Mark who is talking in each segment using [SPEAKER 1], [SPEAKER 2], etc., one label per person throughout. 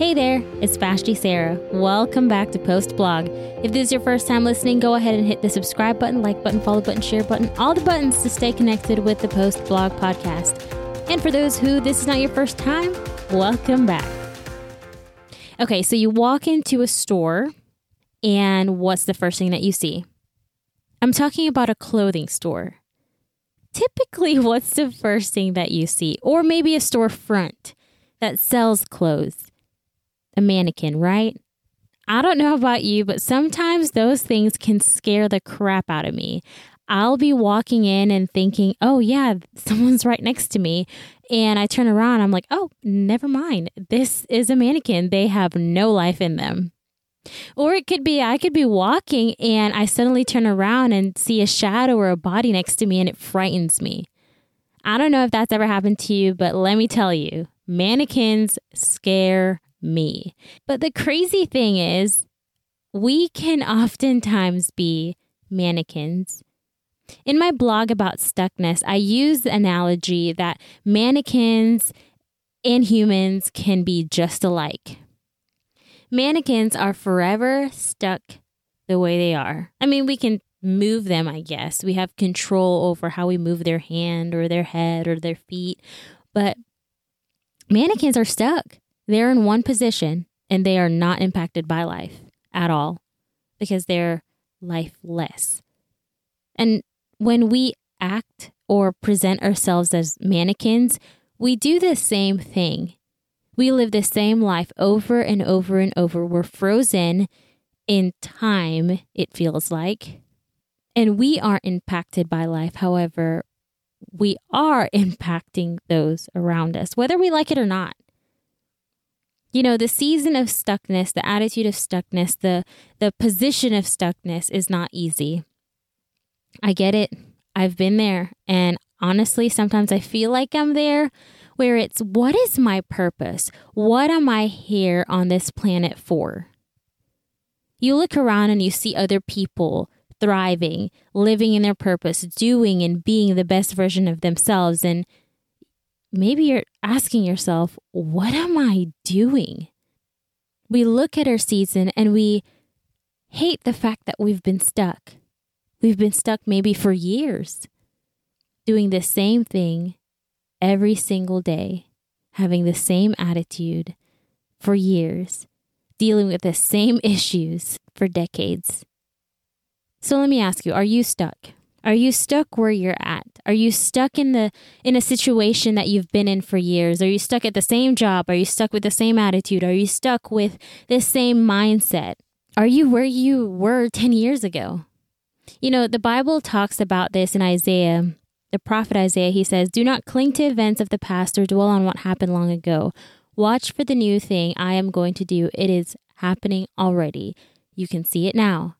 [SPEAKER 1] Hey there, it's Vashti Sarah. Welcome back to Post Blog. If this is your first time listening, go ahead and hit the subscribe button, like button, follow button, share button, all the buttons to stay connected with the Post Blog podcast. And for those who this is not your first time, welcome back. Okay, so you walk into a store, and what's the first thing that you see? I'm talking about a clothing store. Typically, what's the first thing that you see? Or maybe a storefront that sells clothes mannequin, right? I don't know about you, but sometimes those things can scare the crap out of me. I'll be walking in and thinking, oh, yeah, someone's right next to me. And I turn around, I'm like, oh, never mind. This is a mannequin. They have no life in them. Or it could be I could be walking and I suddenly turn around and see a shadow or a body next to me and it frightens me. I don't know if that's ever happened to you, but let me tell you, mannequins scare me. But the crazy thing is, we can oftentimes be mannequins. In my blog about stuckness, I use the analogy that mannequins and humans can be just alike. Mannequins are forever stuck the way they are. I mean, we can move them, I guess. We have control over how we move their hand or their head or their feet, but mannequins are stuck. They're in one position and they are not impacted by life at all because they're lifeless. And when we act or present ourselves as mannequins, we do the same thing. We live the same life over and over and over. We're frozen in time, it feels like. And we aren't impacted by life. However, we are impacting those around us, whether we like it or not you know the season of stuckness the attitude of stuckness the the position of stuckness is not easy. I get it. I've been there. And honestly sometimes i feel like i'm there where it's what is my purpose? What am i here on this planet for? You look around and you see other people thriving living in their purpose doing and being the best version of themselves. And maybe you're asking yourself, what am I doing? We look at our season and we hate the fact that we've been stuck. We've been stuck maybe for years, doing the same thing every single day, having the same attitude for years, dealing with the same issues for decades. So let me ask you are you stuck? Are you stuck where you're at? Are you stuck in the in a situation that you've been in for years? Are you stuck at the same job? Are you stuck with the same attitude? Are you stuck with the same mindset? Are you where you were 10 years ago? You know, the Bible talks about this in Isaiah. The prophet Isaiah, he says, "Do not cling to events of the past or dwell on what happened long ago. Watch for the new thing I am going to do. It is happening already. You can see it now."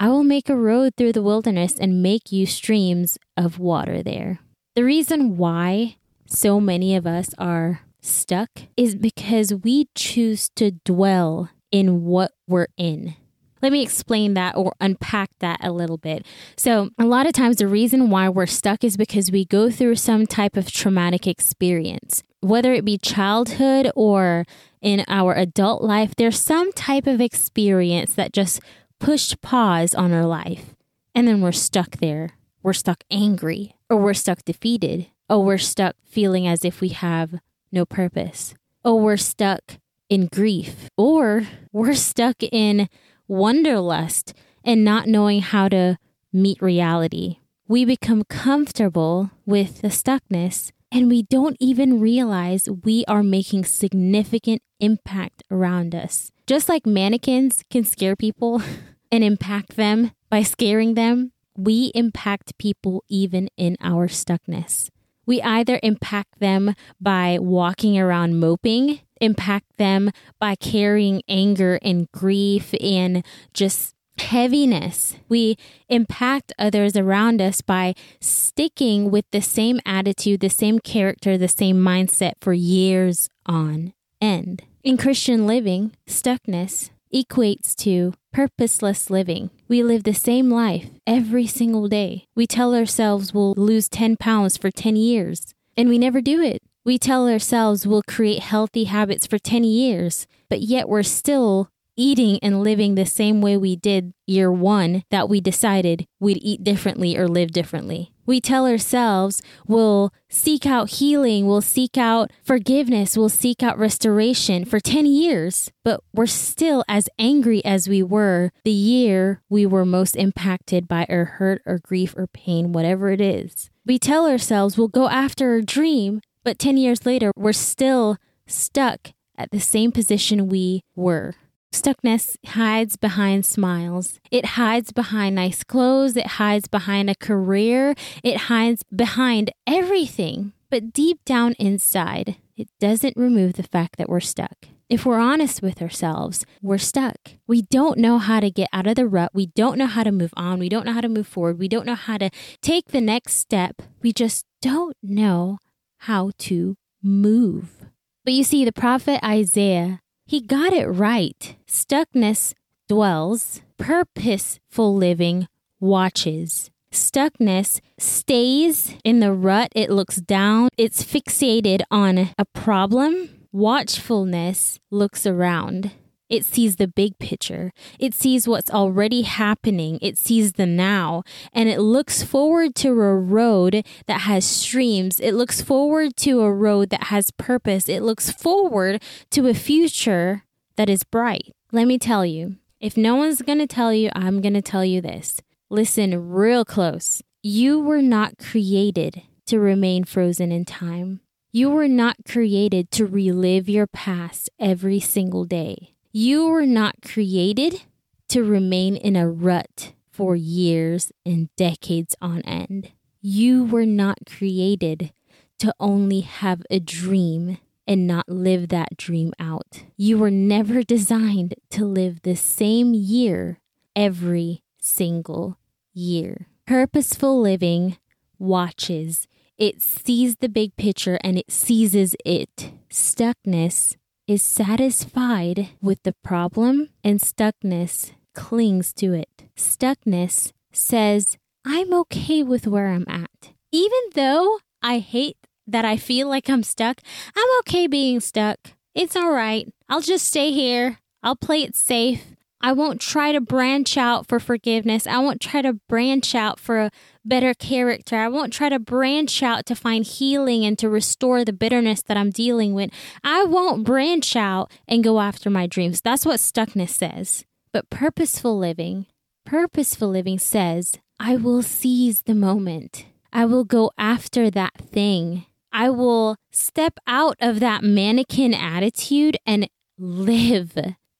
[SPEAKER 1] I will make a road through the wilderness and make you streams of water there. The reason why so many of us are stuck is because we choose to dwell in what we're in. Let me explain that or unpack that a little bit. So, a lot of times, the reason why we're stuck is because we go through some type of traumatic experience, whether it be childhood or in our adult life, there's some type of experience that just pushed pause on our life. And then we're stuck there. We're stuck angry, or we're stuck defeated, or we're stuck feeling as if we have no purpose, or we're stuck in grief, or we're stuck in wanderlust and not knowing how to meet reality. We become comfortable with the stuckness and we don't even realize we are making significant impact around us. Just like mannequins can scare people and impact them by scaring them, we impact people even in our stuckness. We either impact them by walking around moping, impact them by carrying anger and grief and just heaviness. We impact others around us by sticking with the same attitude, the same character, the same mindset for years on end. In Christian living, stuckness equates to purposeless living. We live the same life every single day. We tell ourselves we'll lose 10 pounds for 10 years, and we never do it. We tell ourselves we'll create healthy habits for 10 years, but yet we're still eating and living the same way we did year one that we decided we'd eat differently or live differently. We tell ourselves we'll seek out healing, we'll seek out forgiveness, we'll seek out restoration for 10 years, but we're still as angry as we were the year we were most impacted by our hurt or grief or pain, whatever it is. We tell ourselves we'll go after a dream, but 10 years later, we're still stuck at the same position we were. Stuckness hides behind smiles. It hides behind nice clothes. It hides behind a career. It hides behind everything. But deep down inside, it doesn't remove the fact that we're stuck. If we're honest with ourselves, we're stuck. We don't know how to get out of the rut. We don't know how to move on. We don't know how to move forward. We don't know how to take the next step. We just don't know how to move. But you see, the prophet Isaiah he got it right. Stuckness dwells, purposeful living watches. Stuckness stays in the rut, it looks down, it's fixated on a problem. Watchfulness looks around. It sees the big picture. It sees what's already happening. It sees the now. And it looks forward to a road that has streams. It looks forward to a road that has purpose. It looks forward to a future that is bright. Let me tell you, if no one's going to tell you, I'm going to tell you this. Listen real close. You were not created to remain frozen in time. You were not created to relive your past every single day. You were not created to remain in a rut for years and decades on end. You were not created to only have a dream and not live that dream out. You were never designed to live the same year every single year. Purposeful living watches, it sees the big picture and it seizes it. Stuckness is satisfied with the problem and stuckness clings to it. Stuckness says, I'm okay with where I'm at. Even though I hate that I feel like I'm stuck, I'm okay being stuck. It's all right. I'll just stay here. I'll play it safe. I won't try to branch out for forgiveness. I won't try to branch out for a better character. I won't try to branch out to find healing and to restore the bitterness that I'm dealing with. I won't branch out and go after my dreams. That's what stuckness says. But purposeful living, purposeful living says, I will seize the moment. I will go after that thing. I will step out of that mannequin attitude and live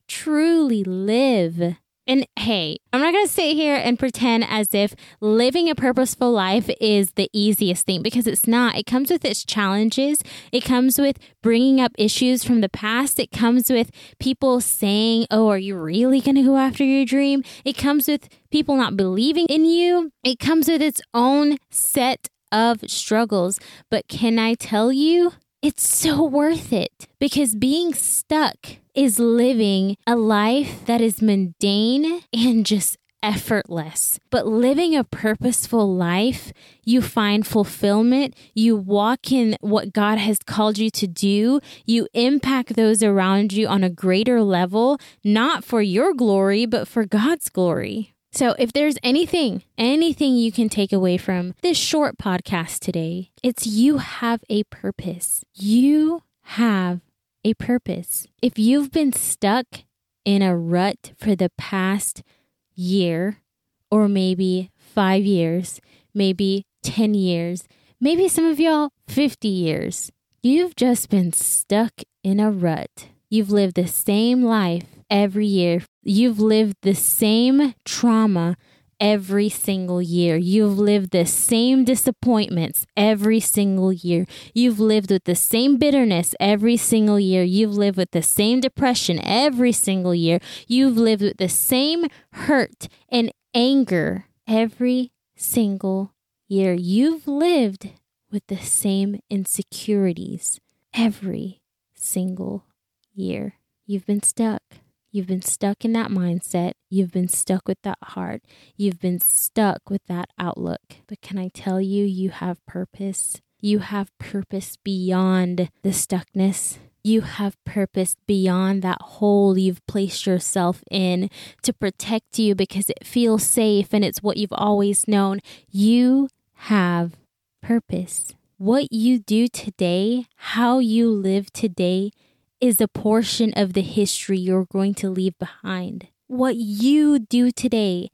[SPEAKER 1] truly live. And hey, I'm not going to sit here and pretend as if living a purposeful life is the easiest thing because it's not. It comes with its challenges. It comes with bringing up issues from the past. It comes with people saying, Oh, are you really going to go after your dream? It comes with people not believing in you. It comes with its own set of struggles. But can I tell you, it's so worth it because being stuck is living a life that is mundane and just effortless. But living a purposeful life, you find fulfillment, you walk in what God has called you to do, you impact those around you on a greater level, not for your glory, but for God's glory. So, if there's anything, anything you can take away from this short podcast today, it's you have a purpose. You have a purpose. If you've been stuck in a rut for the past year, or maybe five years, maybe 10 years, maybe some of y'all 50 years, you've just been stuck in a rut. You've lived the same life every year. You've lived the same trauma every single year. You've lived the same disappointments every single year. You've lived with the same bitterness every single year. You've lived with the same depression every single year. You've lived with the same hurt and anger every single year. You've lived with the same insecurities every single year. You've been stuck. You've been stuck in that mindset. You've been stuck with that heart. You've been stuck with that outlook. But can I tell you, you have purpose? You have purpose beyond the stuckness. You have purpose beyond that hole you've placed yourself in to protect you because it feels safe and it's what you've always known. You have purpose. What you do today, how you live today, is a portion of the history you're going to leave behind. What you do today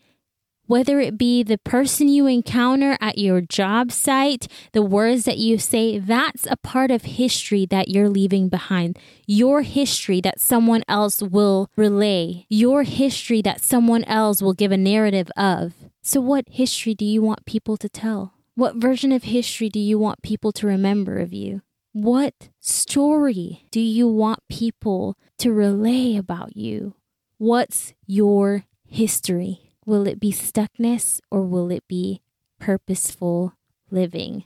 [SPEAKER 1] whether it be the person you encounter at your job site, the words that you say, that's a part of history that you're leaving behind. Your history that someone else will relay, your history that someone else will give a narrative of. So, what history do you want people to tell? What version of history do you want people to remember of you? What story do you want people to relay about you? What's your history? Will it be stuckness or will it be purposeful living?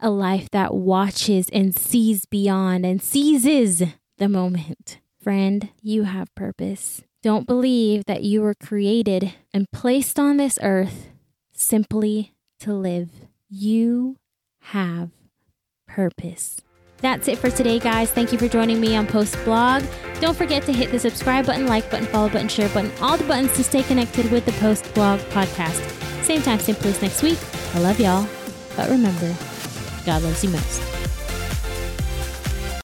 [SPEAKER 1] A life that watches and sees beyond and seizes the moment. Friend, you have purpose. Don't believe that you were created and placed on this earth simply to live. You have purpose. That's it for today, guys. Thank you for joining me on Post Blog. Don't forget to hit the subscribe button, like button, follow button, share button, all the buttons to stay connected with the Post Blog podcast. Same time, same place next week. I love y'all. But remember, God loves you most.